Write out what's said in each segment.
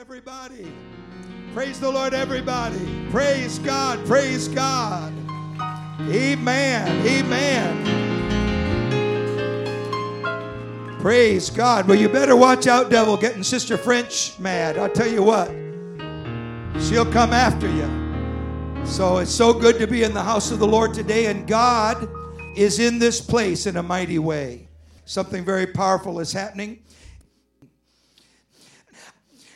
everybody. Praise the Lord, everybody. Praise God. Praise God. Amen. Amen. Praise God. Well, you better watch out, devil, getting Sister French mad. I'll tell you what, she'll come after you. So it's so good to be in the house of the Lord today, and God is in this place in a mighty way. Something very powerful is happening.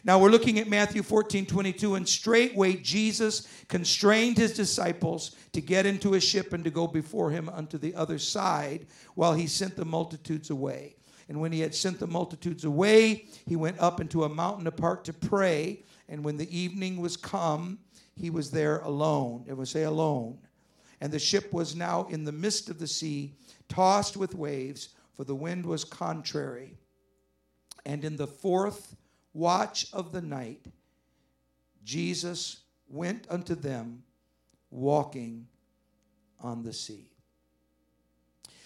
Now we're looking at Matthew 14, 22, and straightway Jesus constrained his disciples to get into a ship and to go before him unto the other side while he sent the multitudes away. And when he had sent the multitudes away, he went up into a mountain apart to pray. And when the evening was come, he was there alone. It was say alone. And the ship was now in the midst of the sea, tossed with waves, for the wind was contrary. And in the fourth watch of the night, Jesus went unto them walking on the sea.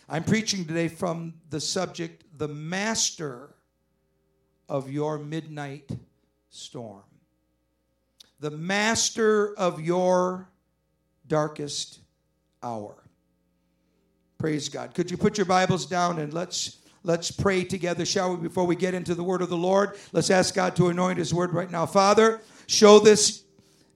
I'm preaching today from the subject, the master of your midnight storm. The master of your darkest hour. Praise God. Could you put your Bibles down and let's Let's pray together, shall we, before we get into the word of the Lord? Let's ask God to anoint his word right now. Father, show this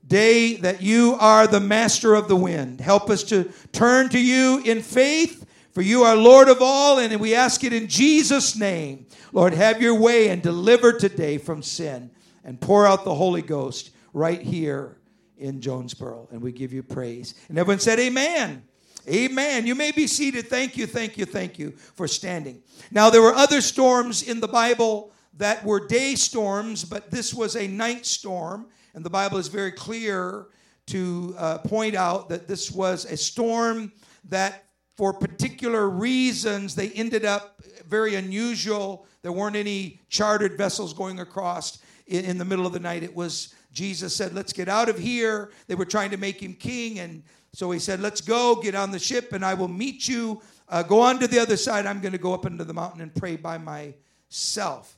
day that you are the master of the wind. Help us to turn to you in faith, for you are Lord of all, and we ask it in Jesus' name. Lord, have your way and deliver today from sin and pour out the Holy Ghost right here in Jonesboro. And we give you praise. And everyone said, Amen. Amen. You may be seated. Thank you, thank you, thank you for standing. Now, there were other storms in the Bible that were day storms, but this was a night storm. And the Bible is very clear to uh, point out that this was a storm that, for particular reasons, they ended up very unusual. There weren't any chartered vessels going across in, in the middle of the night. It was Jesus said, Let's get out of here. They were trying to make him king, and so he said, Let's go, get on the ship, and I will meet you. Uh, go on to the other side. I'm going to go up into the mountain and pray by myself.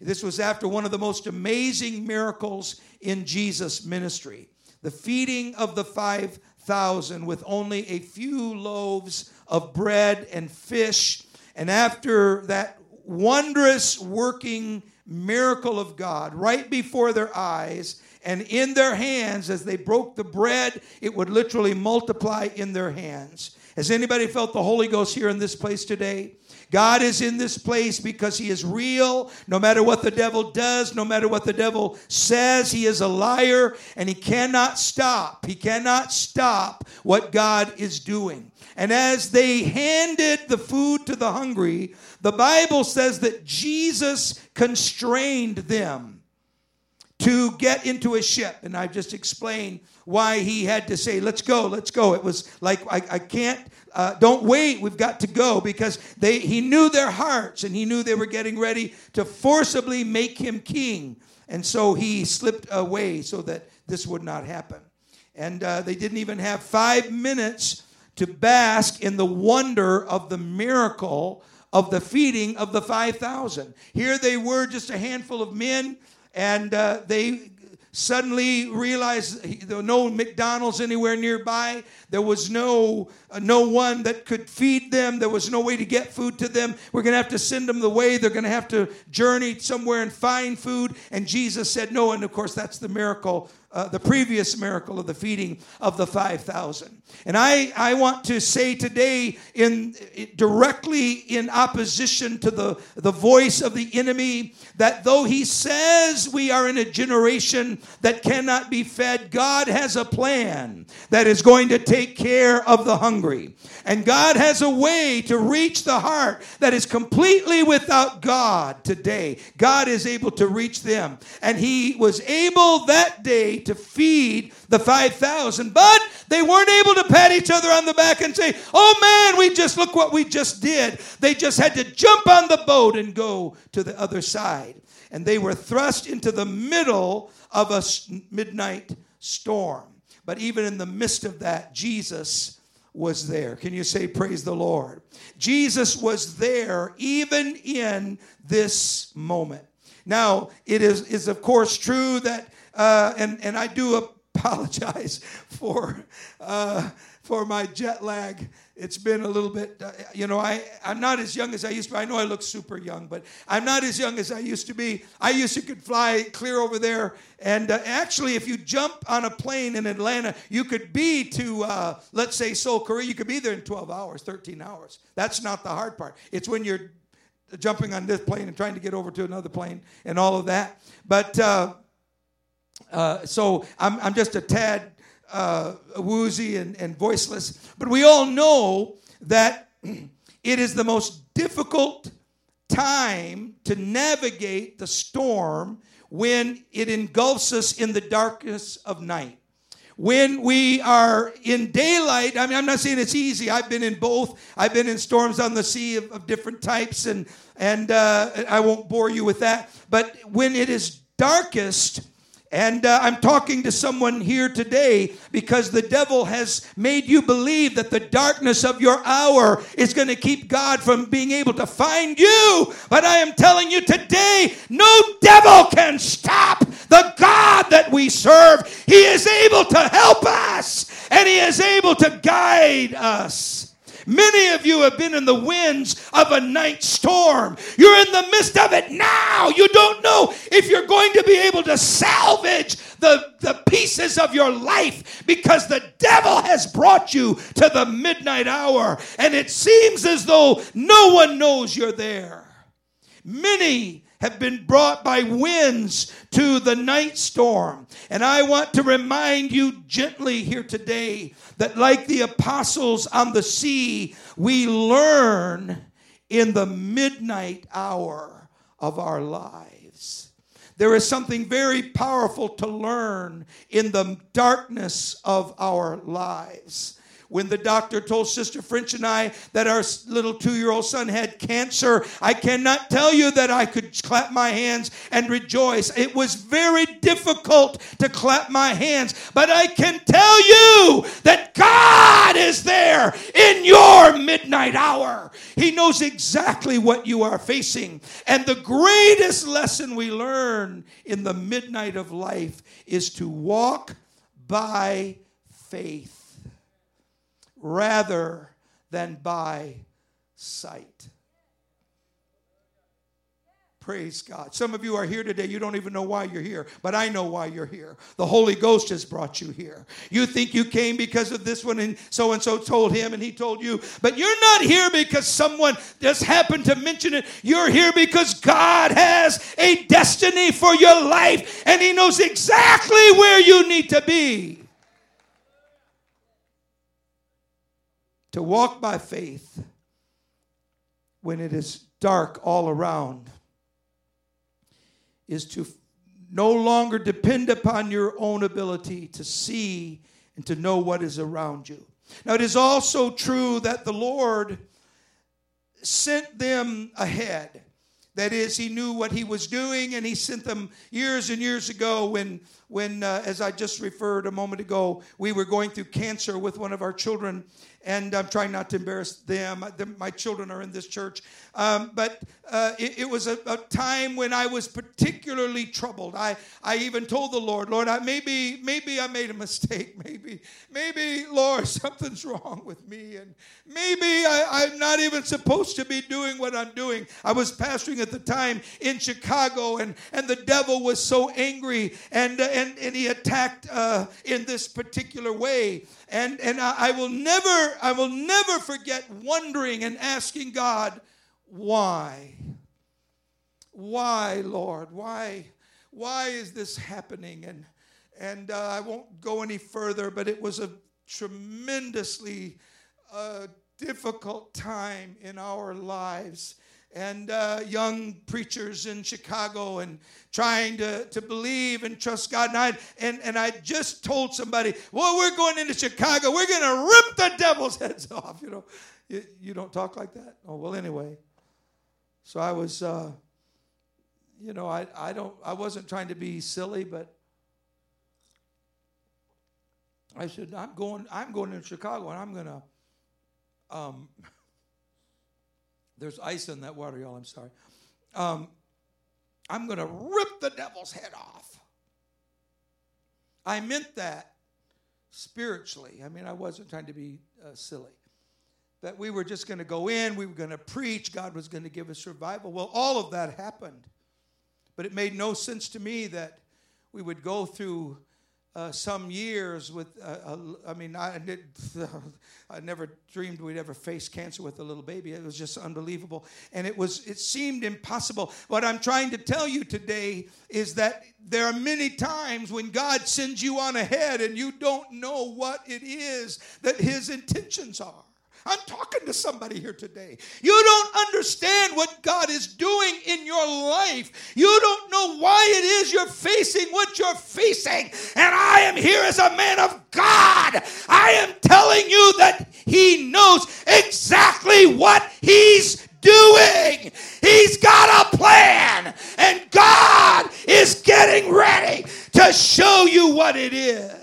This was after one of the most amazing miracles in Jesus' ministry the feeding of the 5,000 with only a few loaves of bread and fish. And after that wondrous working miracle of God right before their eyes, and in their hands, as they broke the bread, it would literally multiply in their hands. Has anybody felt the Holy Ghost here in this place today? God is in this place because He is real. No matter what the devil does, no matter what the devil says, He is a liar and He cannot stop. He cannot stop what God is doing. And as they handed the food to the hungry, the Bible says that Jesus constrained them to get into a ship. And I've just explained why he had to say, let's go, let's go. It was like, I, I can't, uh, don't wait, we've got to go because they, he knew their hearts and he knew they were getting ready to forcibly make him king. And so he slipped away so that this would not happen. And uh, they didn't even have five minutes to bask in the wonder of the miracle of the feeding of the 5,000. Here they were, just a handful of men and uh, they suddenly realized there were no McDonald's anywhere nearby. There was no uh, no one that could feed them. There was no way to get food to them. We're going to have to send them the way. They're going to have to journey somewhere and find food. And Jesus said no. And of course, that's the miracle uh, the previous miracle of the feeding of the 5,000. And I, I want to say today, in directly in opposition to the, the voice of the enemy, that though he says we are in a generation that cannot be fed, God has a plan that is going to take care of the hungry. And God has a way to reach the heart that is completely without God today. God is able to reach them. And he was able that day to feed the 5,000, but they weren't able to pat each other on the back and say, Oh man, we just look what we just did. They just had to jump on the boat and go to the other side. And they were thrust into the middle of a midnight storm. But even in the midst of that, Jesus was there. Can you say, Praise the Lord? Jesus was there even in this moment. Now, it is, is of course true that, uh, and, and I do apologize for, uh, for my jet lag. It's been a little bit, uh, you know, I, I'm not as young as I used to be. I know I look super young, but I'm not as young as I used to be. I used to could fly clear over there. And uh, actually, if you jump on a plane in Atlanta, you could be to, uh, let's say, Seoul, Korea. You could be there in 12 hours, 13 hours. That's not the hard part. It's when you're jumping on this plane and trying to get over to another plane and all of that. But uh, so I'm, I'm just a tad uh, woozy and, and voiceless. But we all know that it is the most difficult time to navigate the storm when it engulfs us in the darkness of night. When we are in daylight, I mean, I'm not saying it's easy. I've been in both. I've been in storms on the sea of, of different types, and and uh, I won't bore you with that. But when it is darkest, and uh, I'm talking to someone here today because the devil has made you believe that the darkness of your hour is going to keep God from being able to find you. But I am telling you today, no devil can stop the God that we serve. He is able to help us and he is able to guide us. Many of you have been in the winds of a night storm. You're in the midst of it now. You don't know if you're going to be able to salvage the, the pieces of your life because the devil has brought you to the midnight hour and it seems as though no one knows you're there. Many have been brought by winds to the night storm. And I want to remind you gently here today that, like the apostles on the sea, we learn in the midnight hour of our lives. There is something very powerful to learn in the darkness of our lives when the doctor told Sister French and I that our little two year old son had cancer, I cannot tell you that I could clap my hands and rejoice. It was very difficult to clap my hands, but I can tell you that God is there in your midnight hour. He knows exactly what you are facing. And the greatest lesson we learn in the midnight of life is to walk by faith rather than by sight. Praise God. Some of you are here today. You don't even know why you're here, but I know why you're here. The Holy Ghost has brought you here. You think you came because of this one, and so and so told him, and he told you, but you're not here because someone just happened to mention it. You're here because God has a destiny for your life, and He knows exactly where you need to be. To walk by faith when it is dark all around is to no longer depend upon your own ability to see and to know what is around you. Now, it is also true that the Lord sent them ahead. That is, he knew what he was doing, and he sent them years and years ago when, when uh, as I just referred a moment ago, we were going through cancer with one of our children, and I'm trying not to embarrass them. My children are in this church. Um, but uh, it, it, was a, a, time when I was particularly troubled. I, I even told the Lord, Lord, I, maybe, maybe I made a mistake. Maybe, maybe, Lord, something's wrong with me. And maybe I, I'm not even supposed to be doing what I'm doing. I was pastoring at the time in Chicago, and, and the devil was so angry, and, uh, and, and he attacked uh, in this particular way. And, and I, I will never, I will never forget wondering and asking God, why? Why, Lord? Why? Why is this happening? And and uh, I won't go any further, but it was a tremendously uh, difficult time in our lives. And uh, young preachers in Chicago and trying to, to believe and trust God. And I, and, and I just told somebody, well, we're going into Chicago. We're going to rip the devil's heads off. You know, you, you don't talk like that? Oh, well, anyway. So I was, uh, you know, I, I don't, I wasn't trying to be silly, but I said, I'm going, I'm going to Chicago and I'm going to, um, there's ice in that water, y'all, I'm sorry. Um, I'm going to rip the devil's head off. I meant that spiritually. I mean, I wasn't trying to be uh, silly. That we were just going to go in, we were going to preach, God was going to give us revival. Well, all of that happened. But it made no sense to me that we would go through uh, some years with, uh, I mean, I, did, I never dreamed we'd ever face cancer with a little baby. It was just unbelievable. And it was, it seemed impossible. What I'm trying to tell you today is that there are many times when God sends you on ahead and you don't know what it is that His intentions are. I'm talking to somebody here today. You don't understand what God is doing in your life. You don't know why it is you're facing what you're facing. And I am here as a man of God. I am telling you that He knows exactly what He's doing. He's got a plan, and God is getting ready to show you what it is.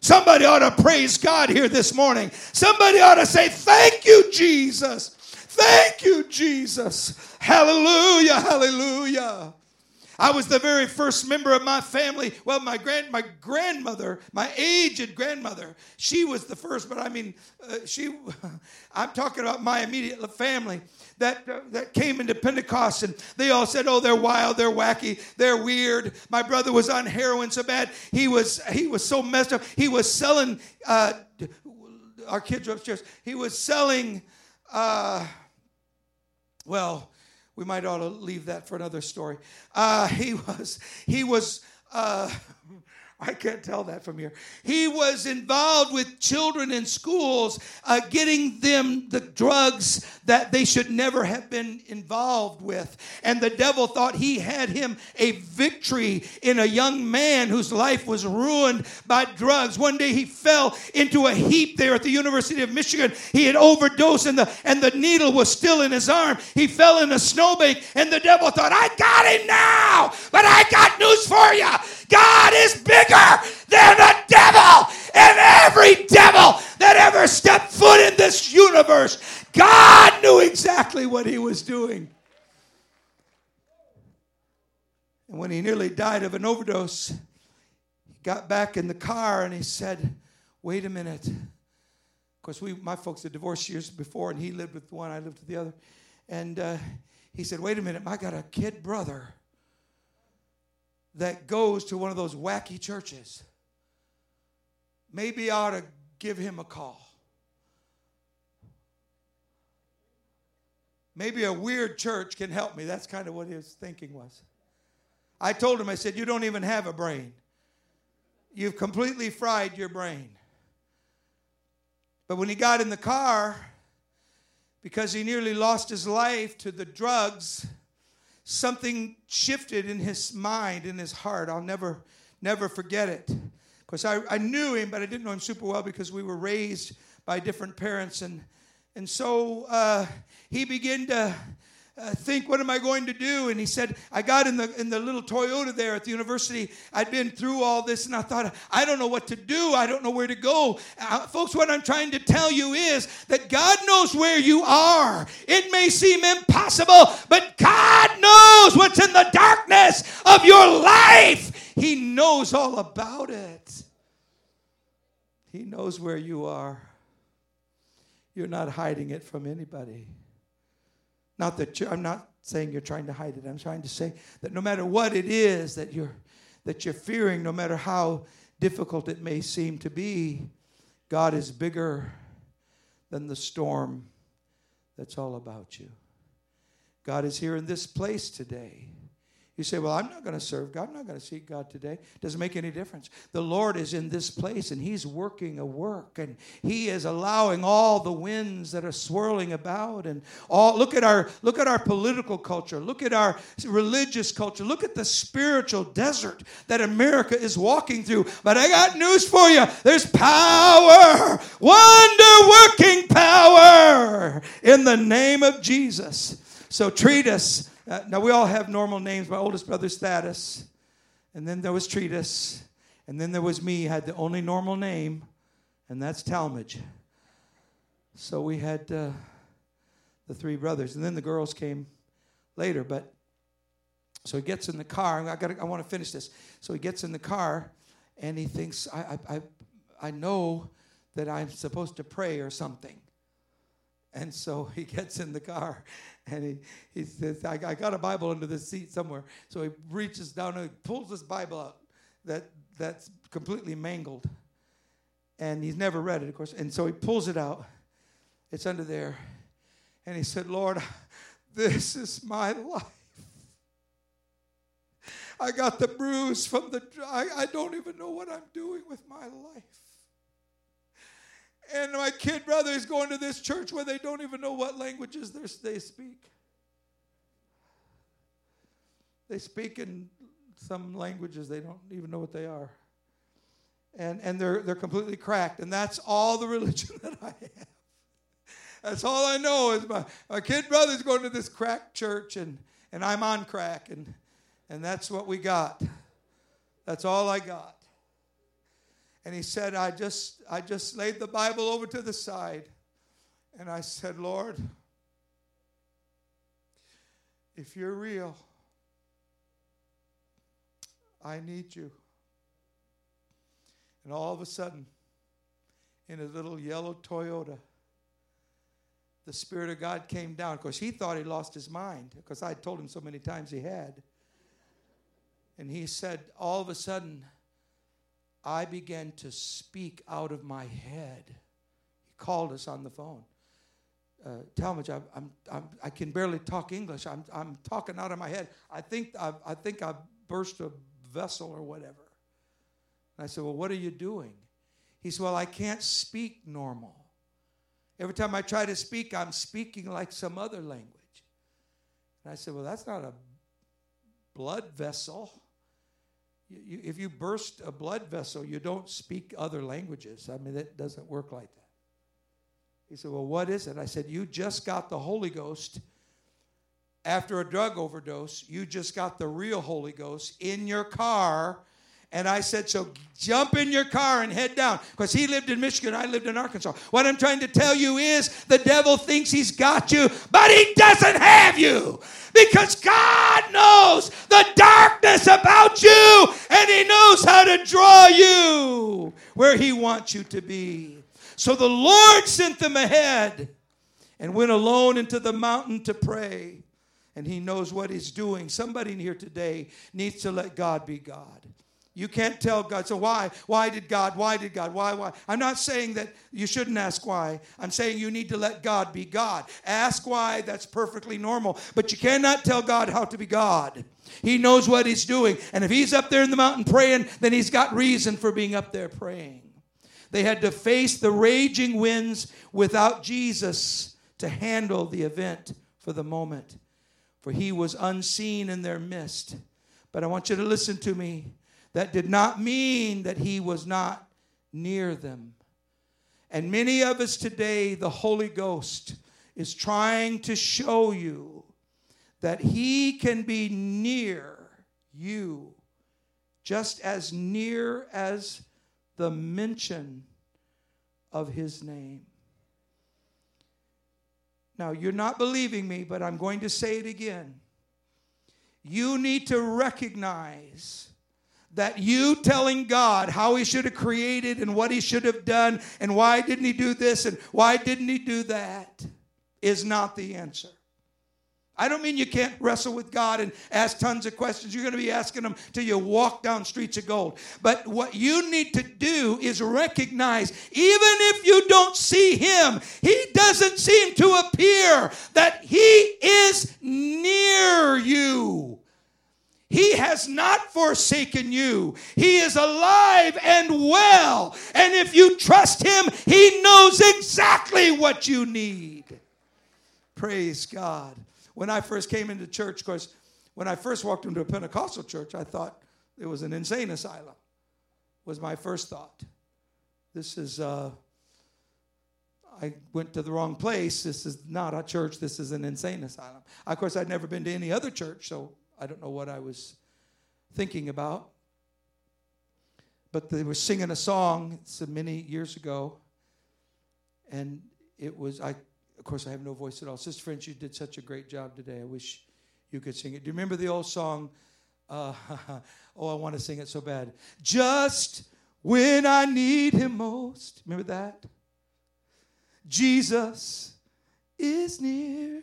Somebody ought to praise God here this morning. Somebody ought to say, Thank you, Jesus. Thank you, Jesus. Hallelujah, hallelujah. I was the very first member of my family. Well, my grand, my grandmother, my aged grandmother, she was the first. But I mean, uh, she. I'm talking about my immediate family that, uh, that came into Pentecost and they all said, oh, they're wild, they're wacky, they're weird. My brother was on heroin so bad, he was, he was so messed up. He was selling, uh, our kids are upstairs, he was selling, uh, well, we might ought to leave that for another story. Uh, he was, he was, uh, I can't tell that from here. He was involved with children in schools, uh, getting them the drugs that they should never have been involved with. And the devil thought he had him a victory in a young man whose life was ruined by drugs. One day he fell into a heap there at the University of Michigan. He had overdosed, and the, and the needle was still in his arm. He fell in a snowbank, and the devil thought, I got him now, but I got news for you. God is bigger than the devil. And every devil that ever stepped foot in this universe, God knew exactly what he was doing. And when he nearly died of an overdose, he got back in the car and he said, Wait a minute. Of course, we, my folks had divorced years before, and he lived with one, I lived with the other. And uh, he said, Wait a minute, I got a kid brother that goes to one of those wacky churches, maybe I ought to give him a call. Maybe a weird church can help me. That's kind of what his thinking was. I told him, I said, You don't even have a brain. You've completely fried your brain. But when he got in the car, because he nearly lost his life to the drugs, something shifted in his mind, in his heart. I'll never, never forget it. Of course, I, I knew him, but I didn't know him super well because we were raised by different parents. And, and so uh, he began to uh, think, what am I going to do? And he said, I got in the in the little Toyota there at the university. I'd been through all this, and I thought, I don't know what to do. I don't know where to go. Uh, folks, what I'm trying to tell you is that God knows where you are. It may seem impossible, but God knows what's in the darkness of your life. He knows all about it. He knows where you are. You're not hiding it from anybody. Not that I'm not saying you're trying to hide it. I'm trying to say that no matter what it is that you're that you're fearing, no matter how difficult it may seem to be, God is bigger than the storm that's all about you. God is here in this place today. You say, Well, I'm not going to serve God. I'm not going to seek God today. Doesn't make any difference. The Lord is in this place and He's working a work and He is allowing all the winds that are swirling about and all look at our look at our political culture, look at our religious culture, look at the spiritual desert that America is walking through. But I got news for you. There's power, wonder working power in the name of Jesus. So treat us uh, now, we all have normal names. My oldest brother's Thaddeus, and then there was Treatise, and then there was me, had the only normal name, and that's Talmadge. So we had uh, the three brothers, and then the girls came later. But So he gets in the car. I got. I want to finish this. So he gets in the car, and he thinks, I, I, I know that I'm supposed to pray or something. And so he gets in the car and he, he says, I, I got a Bible under the seat somewhere. So he reaches down and pulls this Bible out that, that's completely mangled. And he's never read it, of course. And so he pulls it out. It's under there. And he said, Lord, this is my life. I got the bruise from the, I, I don't even know what I'm doing with my life. And my kid brother is going to this church where they don't even know what languages they speak. They speak in some languages they don't even know what they are. And, and they're, they're completely cracked. And that's all the religion that I have. That's all I know is my, my kid brother's going to this crack church and, and I'm on crack. And, and that's what we got. That's all I got. And he said, I just, I just laid the Bible over to the side. And I said, Lord, if you're real, I need you. And all of a sudden, in a little yellow Toyota, the Spirit of God came down because he thought he lost his mind because I told him so many times he had. And he said, all of a sudden, I began to speak out of my head. He called us on the phone. Uh, Talmadge, I'm, I'm, I'm, i can barely talk English. I'm, I'm talking out of my head. I think I've, I think I've burst a vessel or whatever. And I said, Well, what are you doing? He said, Well, I can't speak normal. Every time I try to speak, I'm speaking like some other language. And I said, Well, that's not a blood vessel. You, if you burst a blood vessel, you don't speak other languages. I mean, it doesn't work like that. He said, Well, what is it? I said, You just got the Holy Ghost after a drug overdose. You just got the real Holy Ghost in your car and I said, So jump in your car and head down. Because he lived in Michigan, I lived in Arkansas. What I'm trying to tell you is the devil thinks he's got you, but he doesn't have you. Because God knows the darkness about you, and he knows how to draw you where he wants you to be. So the Lord sent them ahead and went alone into the mountain to pray. And he knows what he's doing. Somebody in here today needs to let God be God. You can't tell God, so why? Why did God? Why did God? Why? Why? I'm not saying that you shouldn't ask why. I'm saying you need to let God be God. Ask why, that's perfectly normal. But you cannot tell God how to be God. He knows what He's doing. And if He's up there in the mountain praying, then He's got reason for being up there praying. They had to face the raging winds without Jesus to handle the event for the moment, for He was unseen in their midst. But I want you to listen to me. That did not mean that he was not near them. And many of us today, the Holy Ghost is trying to show you that he can be near you, just as near as the mention of his name. Now, you're not believing me, but I'm going to say it again. You need to recognize that you telling God how he should have created and what he should have done and why didn't he do this and why didn't he do that is not the answer. I don't mean you can't wrestle with God and ask tons of questions. You're going to be asking them till you walk down streets of gold. But what you need to do is recognize, even if you don't see Him, He doesn't seem to appear that He is near you. He has not forsaken you. He is alive and well. And if you trust Him, He knows exactly what you need. Praise God. When I first came into church, of course, when I first walked into a Pentecostal church, I thought it was an insane asylum, was my first thought. This is, uh, I went to the wrong place. This is not a church. This is an insane asylum. Of course, I'd never been to any other church, so I don't know what I was thinking about. But they were singing a song so many years ago, and it was I. Of course, I have no voice at all. Sister French, you did such a great job today. I wish you could sing it. Do you remember the old song? Uh, oh, I want to sing it so bad. Just when I need him most. Remember that? Jesus is near.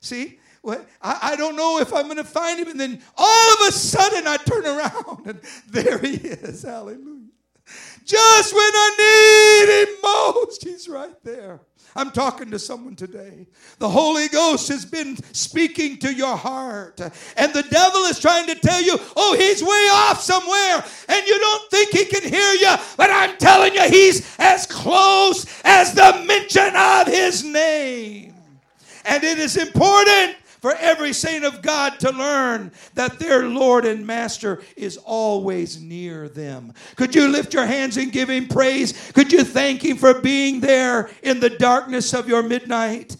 See, what I, I don't know if I'm going to find him, and then all of a sudden I turn around and there he is. Hallelujah. Just when I need him most, he's right there. I'm talking to someone today. The Holy Ghost has been speaking to your heart, and the devil is trying to tell you, oh, he's way off somewhere, and you don't think he can hear you. But I'm telling you, he's as close as the mention of his name. And it is important for every saint of God to learn that their Lord and Master is always near them. Could you lift your hands and give Him praise? Could you thank Him for being there in the darkness of your midnight?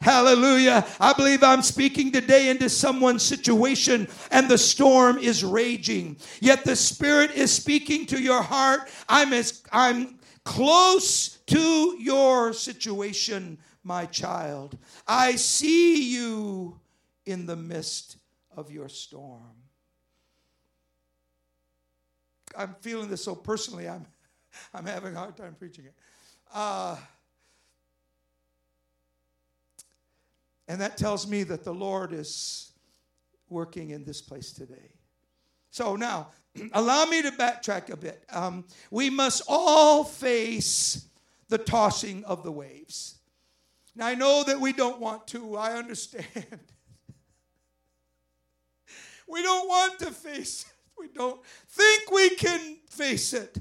Hallelujah. I believe I'm speaking today into someone's situation and the storm is raging. Yet the Spirit is speaking to your heart. I'm as I'm close to your situation, my child. I see you in the midst of your storm. I'm feeling this so personally, I'm, I'm having a hard time preaching it. Uh, and that tells me that the Lord is working in this place today. So now, allow me to backtrack a bit. Um, we must all face the tossing of the waves. Now, I know that we don't want to, I understand. We don't want to face it. We don't think we can face it.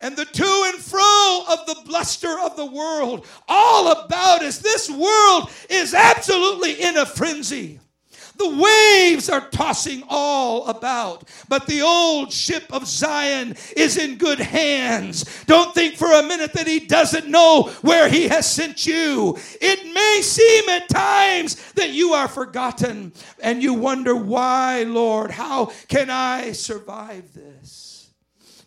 And the to and fro of the bluster of the world, all about us. This world is absolutely in a frenzy. The waves are tossing all about, but the old ship of Zion is in good hands. Don't think for a minute that he doesn't know where he has sent you. It may seem at times that you are forgotten and you wonder, why, Lord? How can I survive this?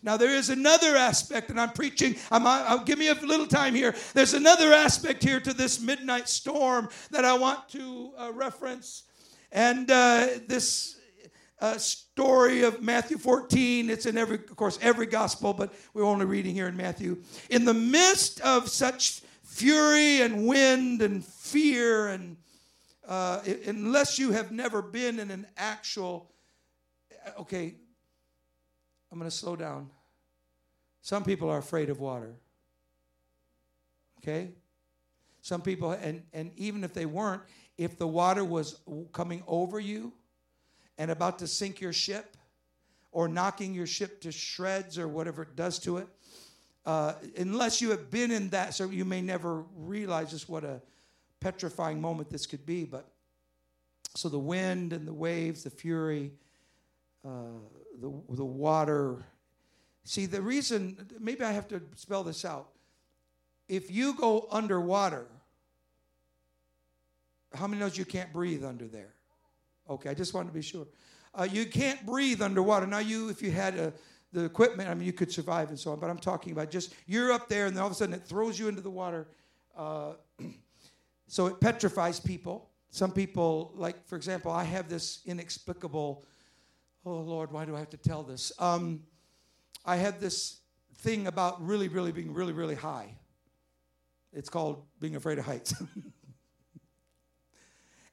Now, there is another aspect, and I'm preaching. I'm, I'll give me a little time here. There's another aspect here to this midnight storm that I want to uh, reference. And uh, this uh, story of Matthew 14, it's in every, of course, every gospel, but we're only reading here in Matthew. In the midst of such fury and wind and fear, and uh, unless you have never been in an actual, uh, okay, I'm going to slow down. Some people are afraid of water. Okay? Some people, and, and even if they weren't, if the water was coming over you and about to sink your ship or knocking your ship to shreds or whatever it does to it, uh, unless you have been in that, so you may never realize just what a petrifying moment this could be. But so the wind and the waves, the fury, uh, the, the water. See, the reason, maybe I have to spell this out. If you go underwater, how many knows you can't breathe under there? Okay, I just wanted to be sure. Uh, you can't breathe underwater. Now, you, if you had a, uh, the equipment, I mean, you could survive and so on. But I'm talking about just you're up there, and then all of a sudden it throws you into the water. Uh, so it petrifies people. Some people, like for example, I have this inexplicable. Oh Lord, why do I have to tell this? Um, I have this thing about really, really being really, really high. It's called being afraid of heights.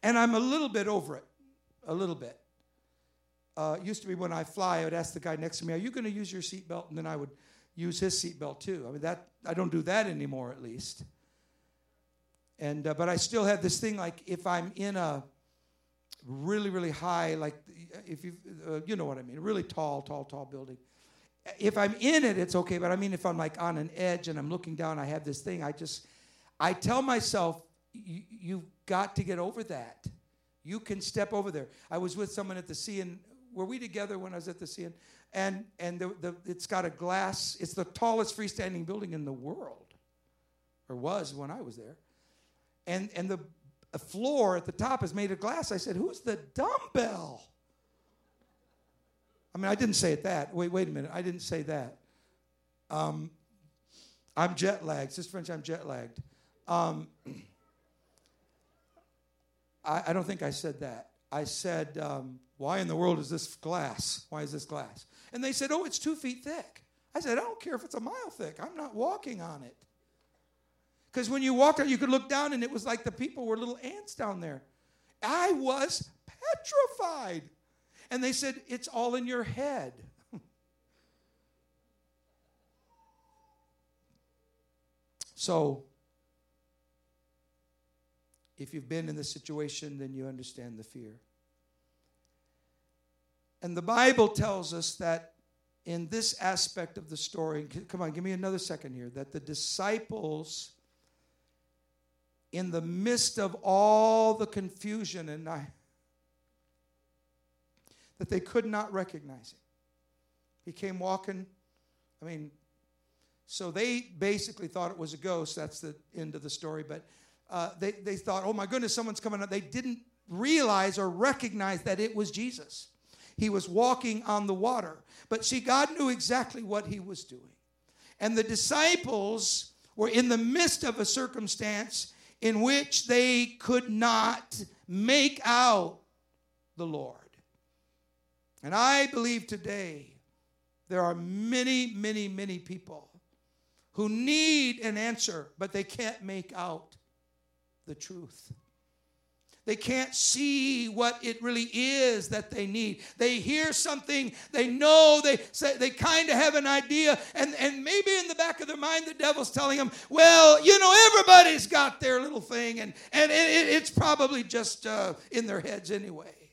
And I'm a little bit over it, a little bit. Uh, used to be when I fly, I would ask the guy next to me, "Are you going to use your seatbelt?" And then I would use his seatbelt too. I mean that I don't do that anymore, at least. And uh, but I still have this thing like if I'm in a really really high, like if you uh, you know what I mean, really tall, tall, tall building. If I'm in it, it's okay. But I mean, if I'm like on an edge and I'm looking down, I have this thing. I just I tell myself you, you've got to get over that. You can step over there. I was with someone at the and were we together when I was at the sea? And and the, the, it's got a glass. It's the tallest freestanding building in the world, or was when I was there. And and the floor at the top is made of glass. I said, "Who's the dumbbell?" I mean, I didn't say it that. Wait, wait a minute. I didn't say that. Um, I'm jet lagged. Sister French, I'm jet lagged. Um, I, I don't think I said that. I said, um, Why in the world is this glass? Why is this glass? And they said, Oh, it's two feet thick. I said, I don't care if it's a mile thick. I'm not walking on it. Because when you walked on, you could look down and it was like the people were little ants down there. I was petrified. And they said, It's all in your head. so, if you've been in this situation, then you understand the fear. And the Bible tells us that in this aspect of the story, come on, give me another second here, that the disciples, in the midst of all the confusion, and I, that they could not recognize him. He came walking, I mean, so they basically thought it was a ghost. That's the end of the story. But uh, they, they thought, oh my goodness, someone's coming up. They didn't realize or recognize that it was Jesus. He was walking on the water. But see, God knew exactly what he was doing. And the disciples were in the midst of a circumstance in which they could not make out the Lord. And I believe today there are many, many, many people who need an answer, but they can't make out the truth. They can't see what it really is that they need. They hear something, they know, they say they kind of have an idea, and, and maybe in the back of their mind, the devil's telling them, well, you know, everybody's got their little thing, and, and it, it's probably just uh, in their heads anyway.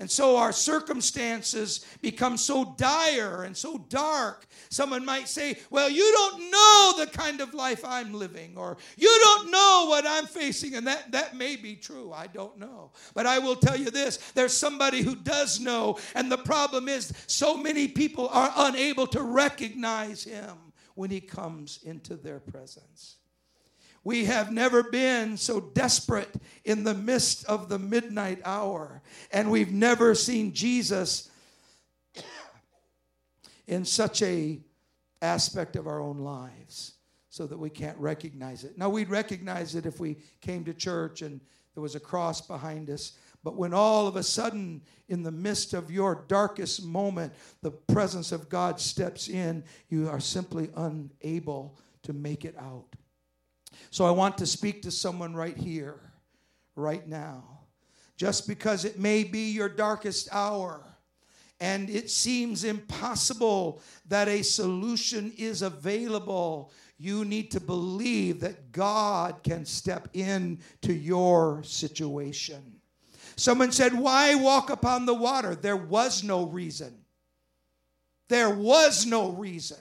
And so our circumstances become so dire and so dark. Someone might say, Well, you don't know the kind of life I'm living, or you don't know what I'm facing. And that, that may be true. I don't know. But I will tell you this there's somebody who does know. And the problem is, so many people are unable to recognize him when he comes into their presence. We have never been so desperate in the midst of the midnight hour, and we've never seen Jesus in such a aspect of our own lives so that we can't recognize it. Now we'd recognize it if we came to church and there was a cross behind us, but when all of a sudden in the midst of your darkest moment the presence of God steps in, you are simply unable to make it out. So I want to speak to someone right here, right now. Just because it may be your darkest hour and it seems impossible that a solution is available, you need to believe that God can step in to your situation. Someone said, Why walk upon the water? There was no reason. There was no reason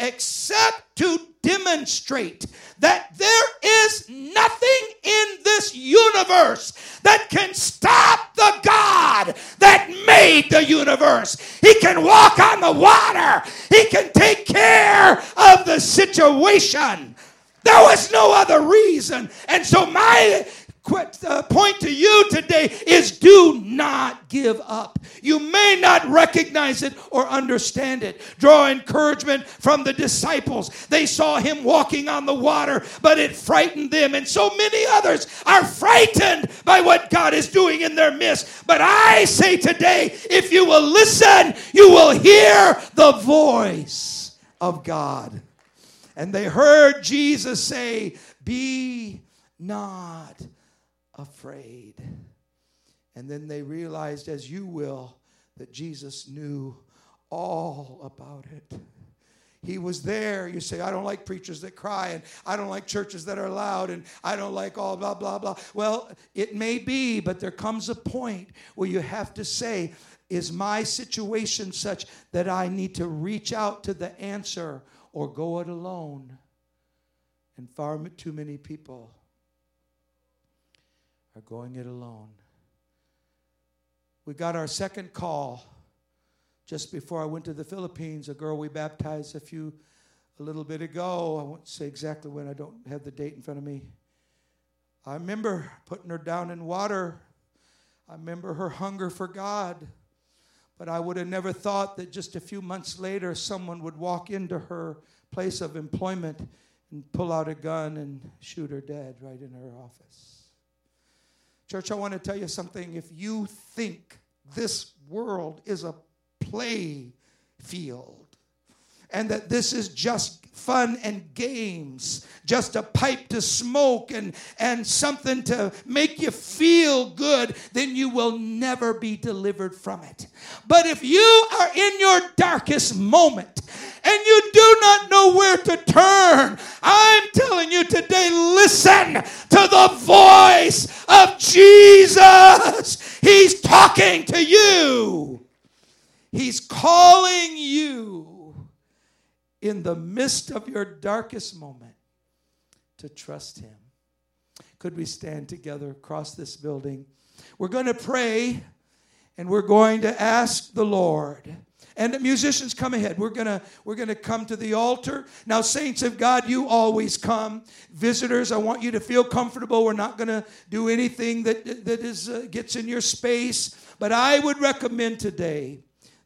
except to demonstrate that there is nothing in this universe that can stop the God that made the universe. He can walk on the water, He can take care of the situation. There was no other reason. And so, my Uh, point to you today is do not give up. You may not recognize it or understand it. Draw encouragement from the disciples. They saw him walking on the water, but it frightened them. And so many others are frightened by what God is doing in their midst. But I say today, if you will listen, you will hear the voice of God. And they heard Jesus say, Be not afraid. And then they realized, as you will, that Jesus knew all about it. He was there. You say, I don't like preachers that cry, and I don't like churches that are loud, and I don't like all blah, blah, blah. Well, it may be, but there comes a point where you have to say, Is my situation such that I need to reach out to the answer or go it alone? And far too many people going it alone. We got our second call just before I went to the Philippines. A girl we baptized a few, a little bit ago. I won't say exactly when, I don't have the date in front of me. I remember putting her down in water. I remember her hunger for God. But I would have never thought that just a few months later, someone would walk into her place of employment and pull out a gun and shoot her dead right in her office. Church, I want to tell you something. If you think this world is a play field and that this is just fun and games, just a pipe to smoke and, and something to make you feel good, then you will never be delivered from it. But if you are in your darkest moment and you do not know where to turn, I'm telling you today listen to the voice Jesus. He's talking to you, He's calling you in the midst of your darkest moment to trust Him. Could we stand together across this building? We're going to pray and we're going to ask the Lord. And the musicians come ahead. We're gonna we're gonna come to the altar. Now, saints of God, you always come. Visitors, I want you to feel comfortable. We're not gonna do anything that that is uh, gets in your space. But I would recommend today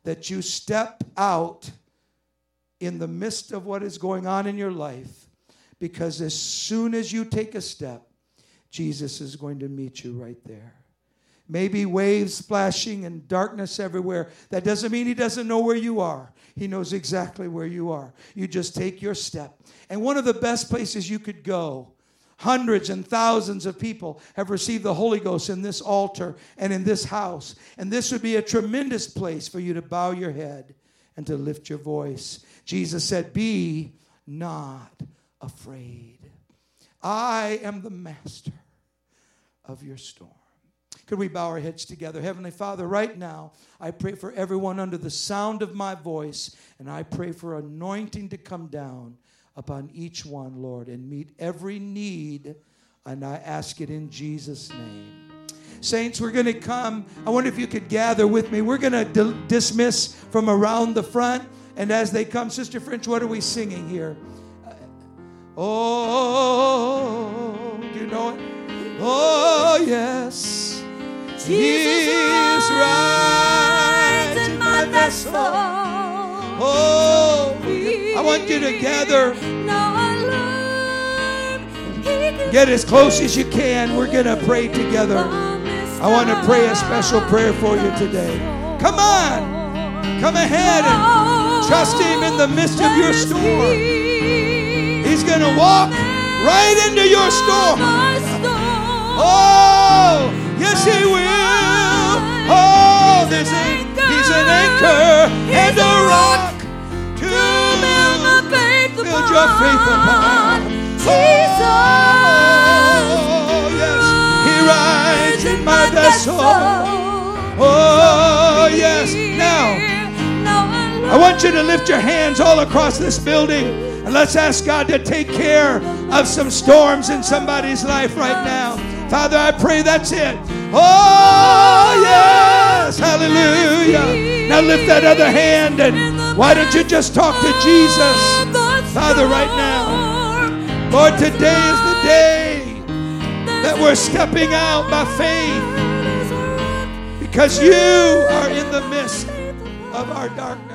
that you step out in the midst of what is going on in your life because as soon as you take a step, Jesus is going to meet you right there. Maybe waves splashing and darkness everywhere. That doesn't mean he doesn't know where you are. He knows exactly where you are. You just take your step. And one of the best places you could go, hundreds and thousands of people have received the Holy Ghost in this altar and in this house. And this would be a tremendous place for you to bow your head and to lift your voice. Jesus said, Be not afraid. I am the master of your storm. Could we bow our heads together? Heavenly Father, right now, I pray for everyone under the sound of my voice, and I pray for anointing to come down upon each one, Lord, and meet every need. And I ask it in Jesus' name. Saints, we're going to come. I wonder if you could gather with me. We're going to d- dismiss from around the front. And as they come, Sister French, what are we singing here? Uh, oh, do you know it? Oh, yes. Jesus rides in my vessel. Oh, I want you to gather. Get as close as you can. We're going to pray together. I want to pray a special prayer for you today. Come on. Come ahead and trust Him in the midst of your storm. He's going to walk right into your storm. Oh, yes, He will. Oh, there's a, He's an anchor and a rock to build your faith upon. Oh, yes, He rides in my vessel. Oh, yes. Now, I want you to lift your hands all across this building and let's ask God to take care of some storms in somebody's life right now. Father, I pray that's it. Oh, yes. Hallelujah. Now lift that other hand and why don't you just talk to Jesus? Father, right now. Lord, today is the day that we're stepping out by faith because you are in the midst of our darkness.